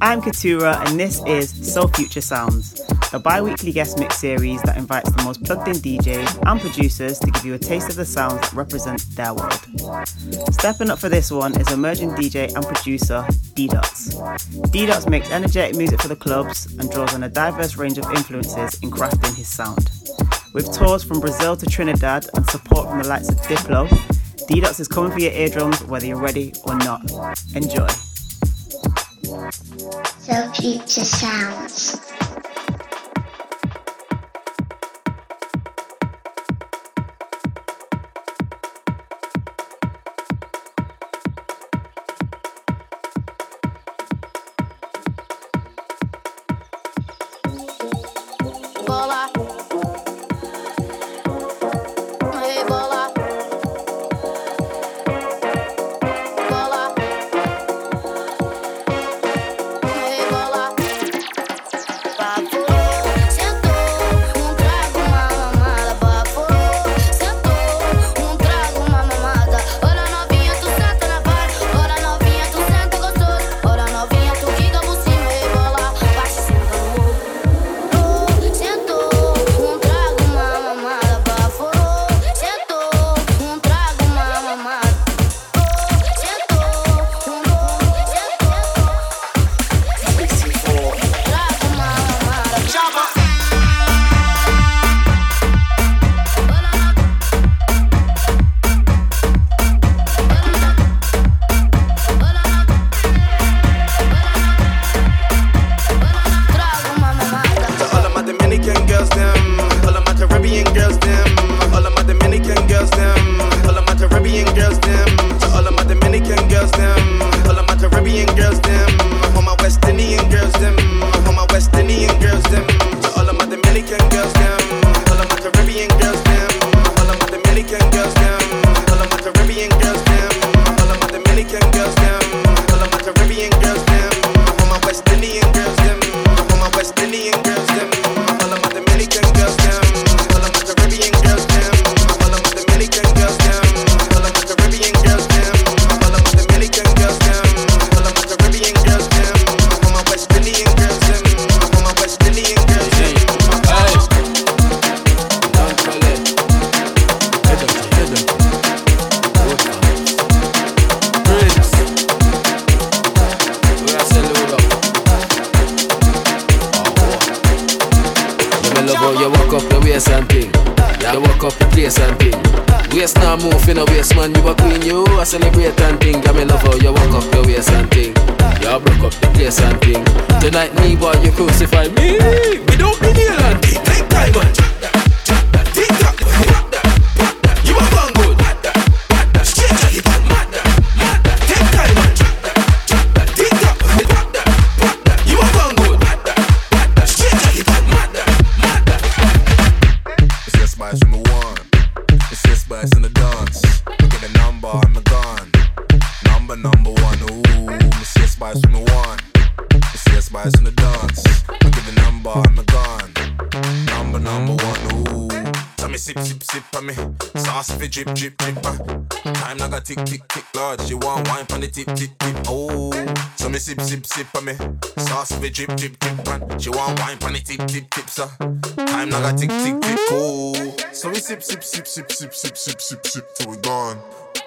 I'm Katura, and this is Soul Future Sounds, a bi weekly guest mix series that invites the most plugged in DJs and producers to give you a taste of the sounds that represent their world. Stepping up for this one is emerging DJ and producer D Dots. D Dots makes energetic music for the clubs and draws on a diverse range of influences in crafting his sound. With tours from Brazil to Trinidad and support from the likes of Diplo, D Dots is coming for your eardrums whether you're ready or not. Enjoy. So Future Sounds. Next man, you a queen, you a celebrate and drip, drip, drip, Time like a tick, tick, tick, Lord. She want wine on the tip, tip, tip. Oh. So me sip, sip, sip on me. Sauce for drip, drip, drip. man. She want wine pon the tip, tip, tip, so. Time now got tick, tick, tick, cool. So we sip, sip, sip, sip, sip, sip, sip, sip, sip till we gone.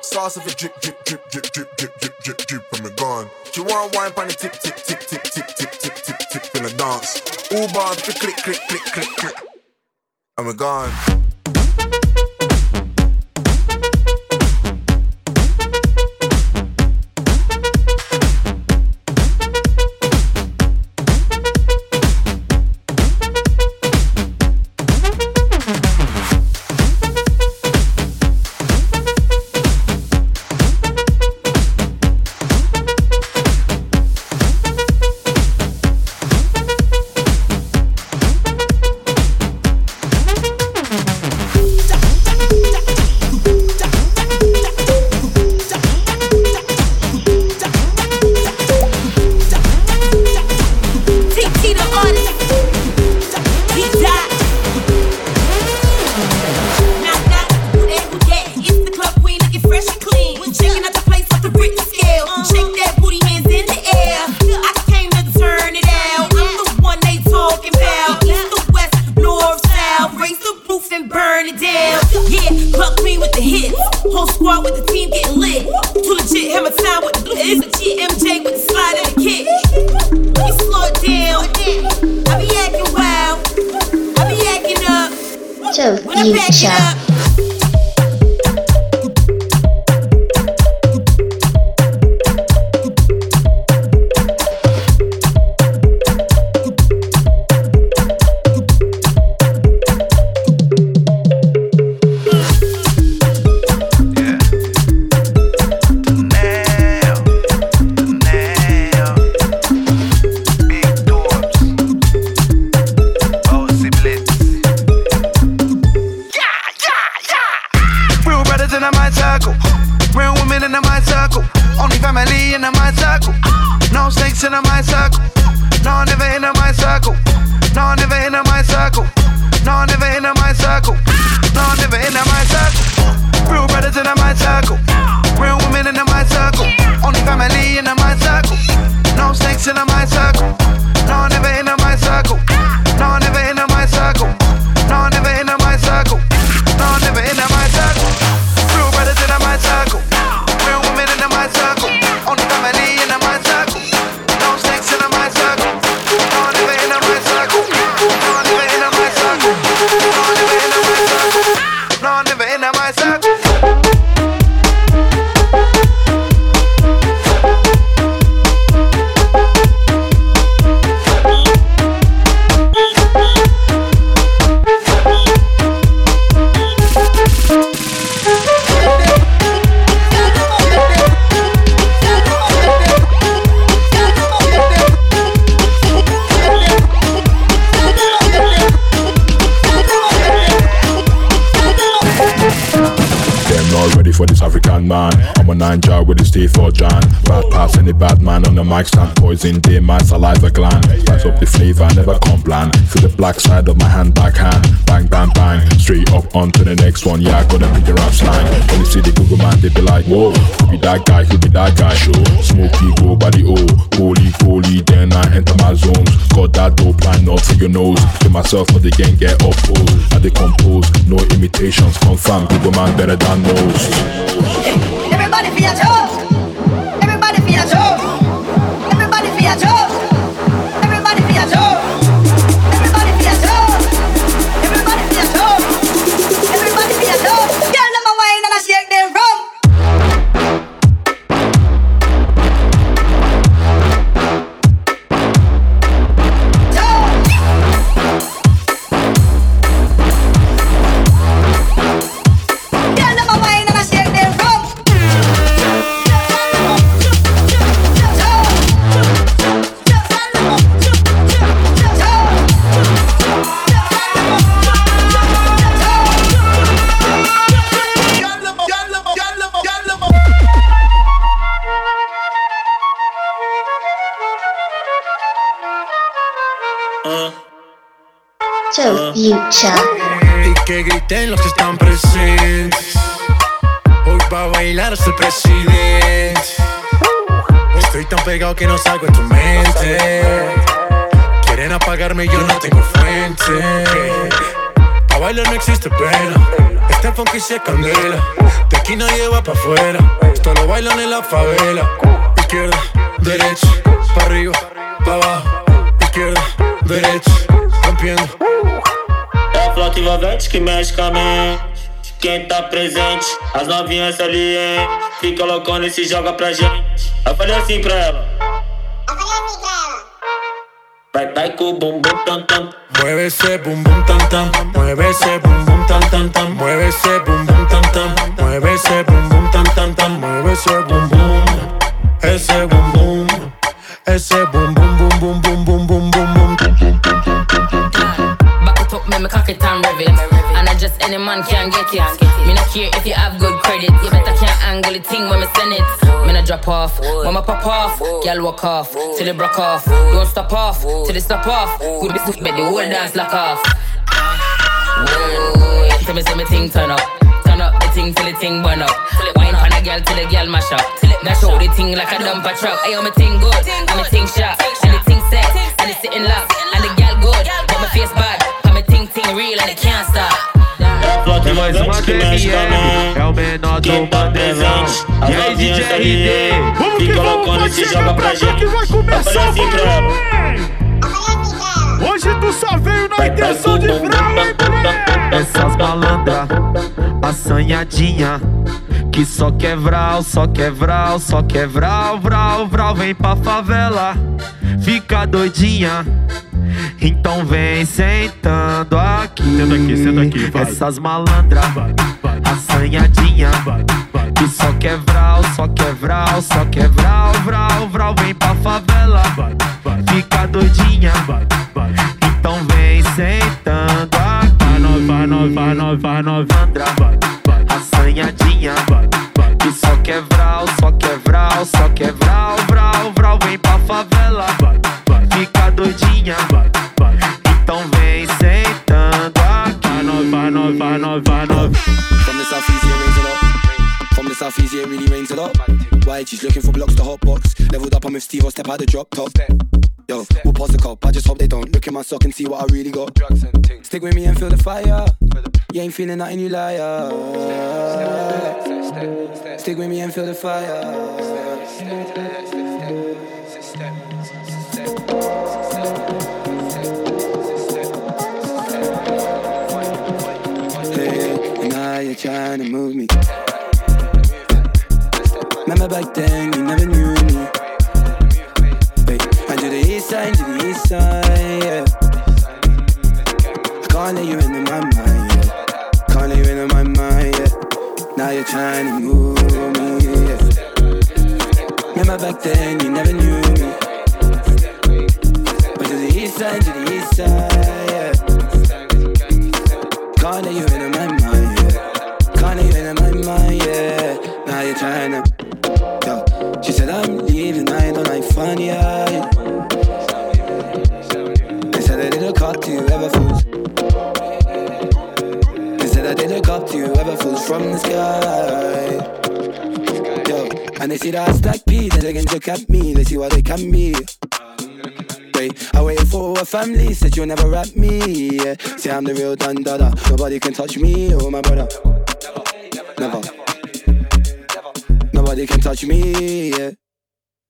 Sauce of it drip, drip, drip, drip, drip, drip, drip, drip, drip, and we gone. She want wine pon the tip, tip, tip, tip, tip, tip, tip, tip, tip, in the dance. Ooh, bar, click, click, click, click, click, click, and we're gone. Hello, you. on mine. So future. mic stand. Poison day my saliva gland. Spice up the flavor, never complain Feel the black side of my hand backhand. Bang bang bang, straight up onto the next one. Yeah, I gotta pick your rap slang When you see the Google man, they be like Whoa, who be that guy, who be that guy? Show, smoky, go by the O. Holy, holy, then I enter my zones. Got that dope line not for your nose. To myself, but the gang get opposed oh. I they compose, no imitations Confirm, Google man better than most. Everybody Everybody feel a joke. Everybody feel a joke. Pa' bailar no existe pena. Este funky se candela. De aquí nadie va pa' afuera. Esto lo bailan en la favela. Izquierda, derecha, pa' arriba, pa' abajo. Izquierda, derecha, rompiendo. É a flauta envolvente que mexe com a mente. Quem tá presente, as novinhas salientes. Fica loucona e se joga pra gente. Eu falei assim pra ela. Pataiku, bum bum tan tan. Muévese, bum bum tan tan. Muévese, bum bum tan tan tan. Muévese, bum bum tan tan. Muévese, bum bum tan tan tan. Muévese, bum bum. Ese bum bum. Ese bum bum bum bum bum bum bum bum bum. Make me cock it and rev it. And I just any man can get it. Me not care if you have good credit. You better can't angle the thing when me send it. Me not drop off, when me pop off. Girl walk off, till it broke off. Don't stop off, till it stop off. Good business, but the whole dance lock off. Tell me, say me thing turn up. Turn up the thing till the thing burn up. Wine on a girl till the girl mash up. Dash out the thing like a dumper truck. Ayo, me thing good, and me thing sharp, and the thing set, and it's sitting locked, and the girl good, but my face bad, real and it can't stop. É mais uma é o menor do tá bandezão. E aí, DJ RD? Vamos que colocando e se joga pra gente. Que vai começar o baile. Hoje tu só veio na intenção de frau, hein, moleque? Essas malandras, assanhadinha que só quebral, só quebral, só quebral, vral, vral, vem pra favela, fica doidinha. Então vem sentando a Senta aqui, senta aqui, vai. Essas malandra, assanhadinha. Que só quebral, só quebral, só quebral, vral, vral, vem pra favela, fica doidinha. Então vem sentando aqui. Nove, vai nove. Malandra, assanhadinha. Que só quebral, só quebral, só quebral, vral, vral, vem pra favela, fica doidinha. Nove, vai nove, vai nove. From the southeast, yeah, rains a lot. From the southeast, yeah, really rains a lot. White, she's looking for blocks to hot box. Leveled up, I'm with Steve, I'll step out the drop top. Yo, we'll pause the cop. I just hope they don't look in my sock and see what I really got. Stick with me and feel the fire. You ain't feeling nothing, you liar. Stick with me and feel the fire. Cop to you ever fools from the sky. Yo, and they see that stack P, they're taking to cap me. They see what they can be. Wait, I waited for a family, said you'll never rap me. Yeah. Say I'm the real dun dada. Nobody can touch me, oh my brother. Never. Nobody can touch me, yeah.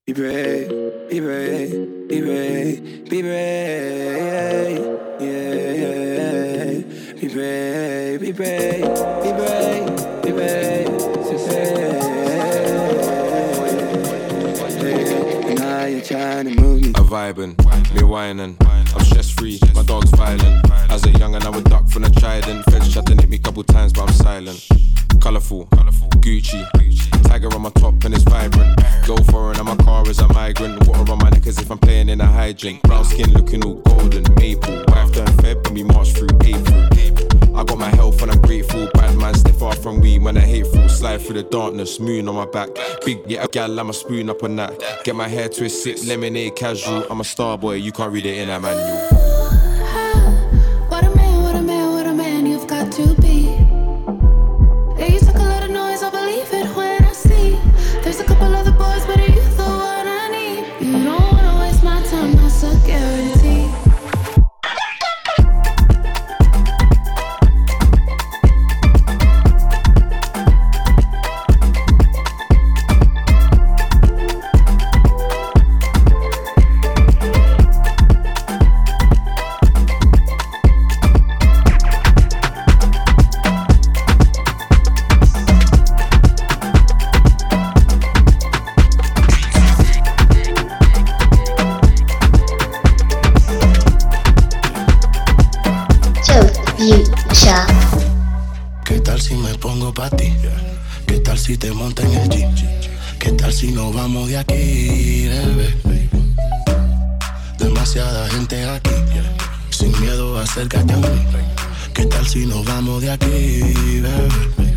Be brave, be brave, be brave, be brave, yeah, yeah. Be brave, be brave. And now you're trying to move me. I'm vibing, me whining. I'm stress free, my dog's violent. As a young and I would duck from the trident. Feds chatting at me a couple times, but I'm silent. Colourful, Gucci. Tiger on my top and it's vibrant. Go foreign and my car is a migrant. Water on my neck as if I'm playing in a hydrant. Brown skin looking all golden, maple. Wife turned Feb and we march through April. I got my health and I'm grateful. Bad man, stay far from weed when I hateful. Slide through the darkness, moon on my back. Big, yeah, gal, I'm a spoon up on that. Get my hair twist, sip lemonade casual. I'm a star boy, you can't read it in a manual. De aquí, bebé? Demasiada gente aquí, sin miedo acércate a mí. ¿Qué tal si nos vamos de aquí, bebé?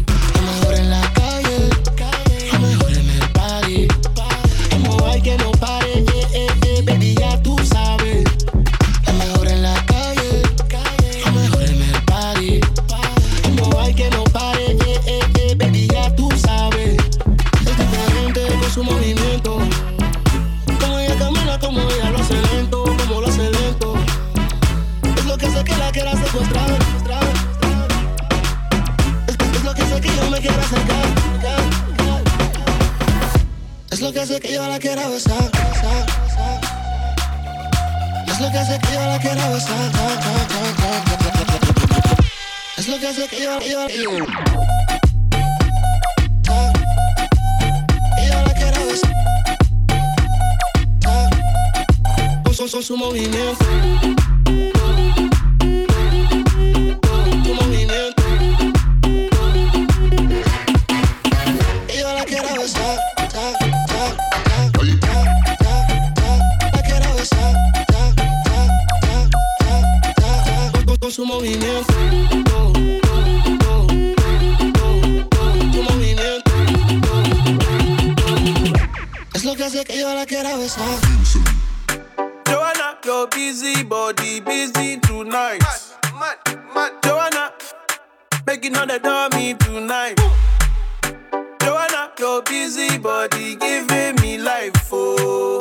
Que yo la quiero besar. besar, besar. Es lo que sé que yo la quiero besar. Es lo que hace que yo, yo, yo. Con su movimiento. Es que yo la quiera besar. Joanna, your busy body busy tonight. Joanna, making all the dummy tonight. Joanna, your busy body giving me life, oh,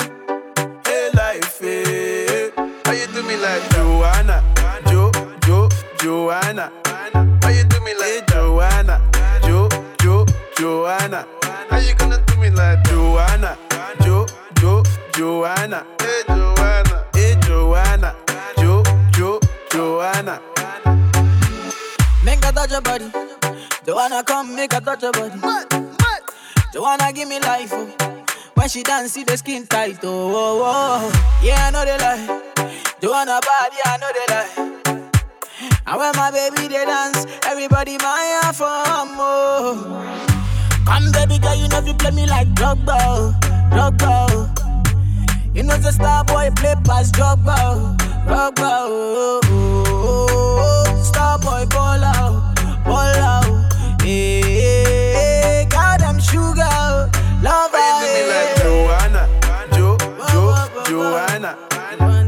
hey life, hey. How you do me like Joanna, Jo, Jo, Joanna? How you do me like Joanna, Jo, Jo, Joanna? How you gonna do me like Joanna, Jo, Jo, Joanna? Hey Joanna, hey Joanna, Jo, Jo, Joanna. Make a touch your body. Joanna, come make a touch your body. Joanna, give me life. Oh. When she dance, see the skin tight. Oh, oh, oh. yeah, I know they lie. Joanna body, I know they lie. And when my baby they dance, everybody my for oh. more. Come, baby girl, you know if you play me like Drogba, oh, Drogba. oh. You know the star boy play past Drogba, oh, Drogba. oh, oh, oh, oh. Star boy ball out, ball out. Eh, hey, hey, God, I'm sugar, oh, love How you do me like Joanna, Jo, Jo, Joanna?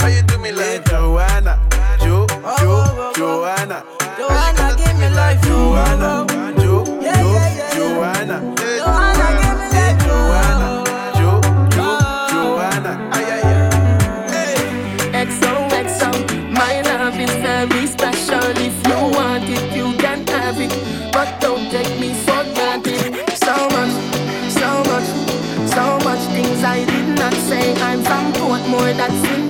How you do me like Joanna, Jo, Jo, Joanna? Joanna, give me life, Joanna, Jo, Jo, Joanna? Joanna, give me life, Joanna, Jo, Jo, Joanna? Ay, ay, ay. XOXO, my love is very special. If you want it, you can have it. But don't take me for granted. So much, so much, so much things I did not say. I'm from Portmore, that's in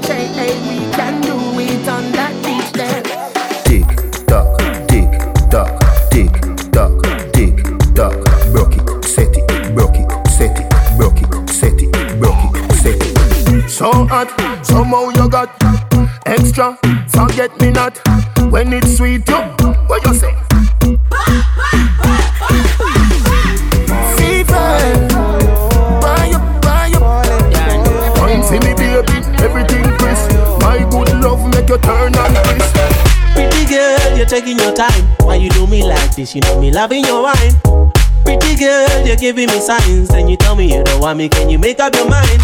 when it's sweet. You, what you say? Fever. Wine for me, baby, everything. My good love make you turn and crisp. Pretty girl, you're taking your time. Why you do me like this? You know me loving your wine. Pretty girl, you're giving me signs. Then you tell me you don't want me. Can you make up your mind?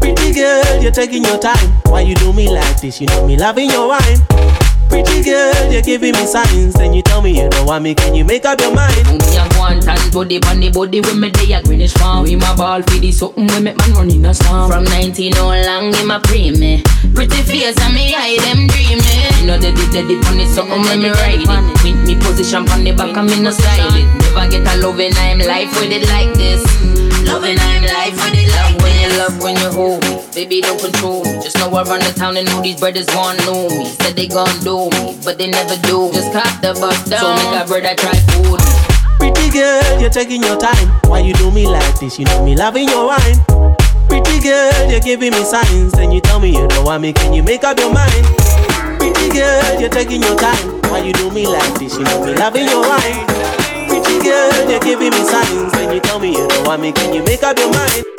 Pretty girl, you're taking your time. Why you do me like this? You know me loving your wine. Pretty girl, you're giving me signs. Then you tell me you don't want me. Can you make up your mind? Me a one tan body on the body when me day a greenish farm. We my ball for the something when make man run in a storm. From 19 all long in my pre me. Pretty face and me eye them dreaming. You know they did the on it something when me ride it. With me position on the back and me no style it. Never get a loving I'm life with it like this. Loving I'm life with it like when you love when you hold me. Baby don't control me. Just know I run the town and know these brothers gon' know me. Said they gon' do me, but they never do. Just cop the bus down. So make a brother try food. Pretty girl, you're taking your time. Why you do me like this? You know me loving your wine. Pretty girl, you're giving me signs. Then you tell me you don't want me. Can you make up your mind? Pretty girl, you're taking your time. Why you do me like this? You know me loving your wine. Pretty girl, you're giving me signs. Then you want me. Can you make up your mind?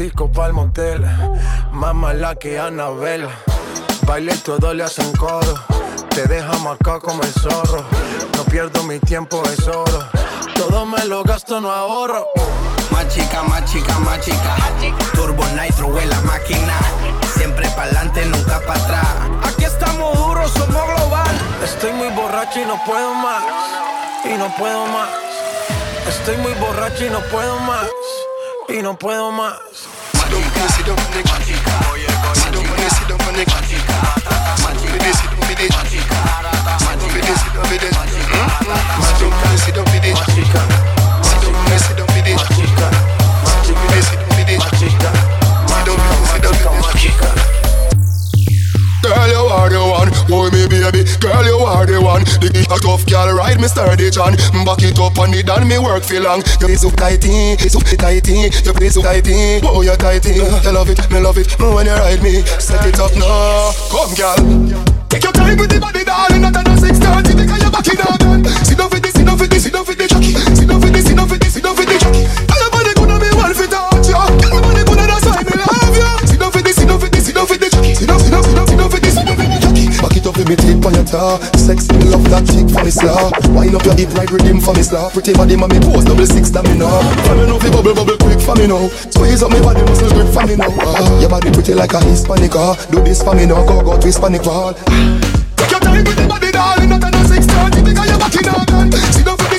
Disco pa'l motel, más mala que Anabel. Baile y todo le hacen coro. Te deja marcado como el zorro. No pierdo mi tiempo, es oro. Todo me lo gasto, no ahorro. Más chica, más chica, más chica. Turbo Nitro en la máquina. Siempre pa'lante, nunca para atrás. Aquí estamos duros, somos global. Estoy muy borracho y no puedo más. Y no puedo más. Estoy muy borracho y no puedo más. Y no puedo más. Baby. Girl, you are the one. The a tough girl ride me sturdy John. Back it up on the done me work for long. You play so tighty, so tighty. You play so tighty, oh you tighty. You love it, me love it. When you ride me, set it up now. Come, girl. Take your time with the body, darling. Not another six thirty because you're back in tip on your tar. Sex me love that chick for me slaw. Wind up your hip right rhythm for me slaw. Pretty body man me pose double six that me know. For me know fi bubble bubble quick for me now. Squeeze up me body muscle grip for me now. Ah, your body pretty like a Hispanic ah. Do this for me now, go go twist panic wall. Take your time with the body, darling. Not another six thirty because you're back in again. Sit down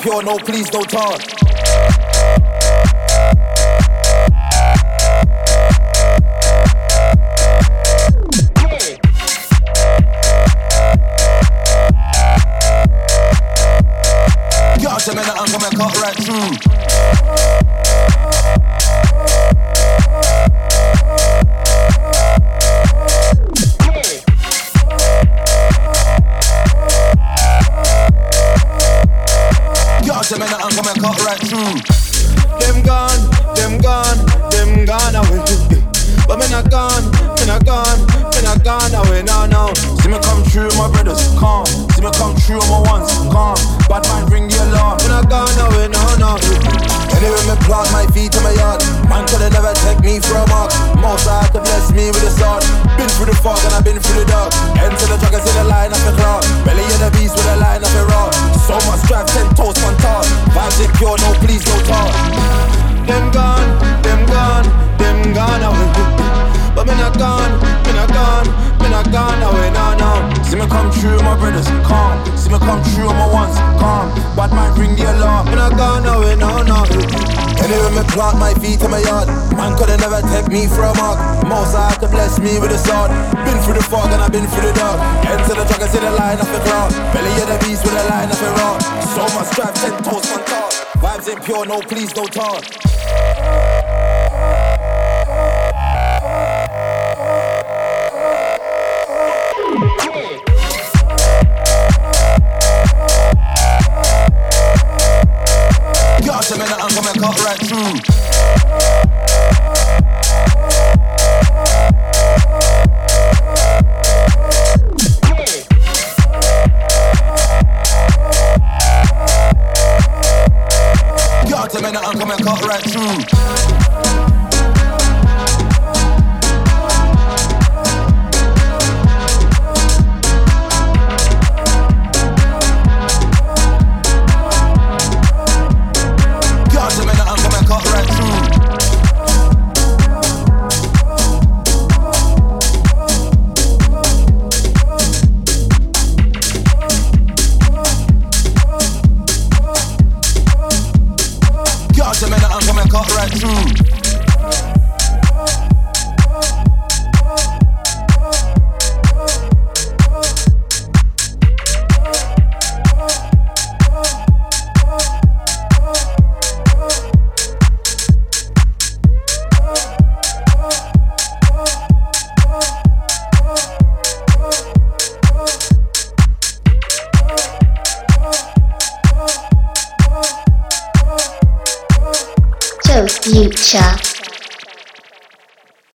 pure, no please, no talk. so me not come and cut right through. Them gone, them gone, them gone away. But me not gone, me not gone, me not gone away now, now. See me come true, my brothers, calm. See me come true, my ones, calm. Bad mind, ring your alarm. Me not gone away now, now. Anyway, me plant my feet in my yard. Man could never take me for a mark. Most I to bless me with a sword. Been through the fog and I've been through the dark. Enter the drug and see the line up the crowd. Belly of the beast with a line up the raw. So much drive, ten toes, one toss. Vibes secure, no please, no talk. Them gone, them gone, them gone away. But me not gone, me not gone, me not gone away, eh, no, no. See me come true, my brothers, calm. See me come true, my ones, calm. Bad mind ring the alarm, me not gone away, eh, no, no. Anyway, me plant my feet in my yard. Man coulda never take me for a mark. Most I had to bless me with a sword. Been through the fog and I've been through the dark. Enter the dragons in the line of the crowd. Belly of the beast with a line of a raw. So much drive, ten toes on top. Vibes ain't pure, no please, no talk. Me that I'm coming cut right through.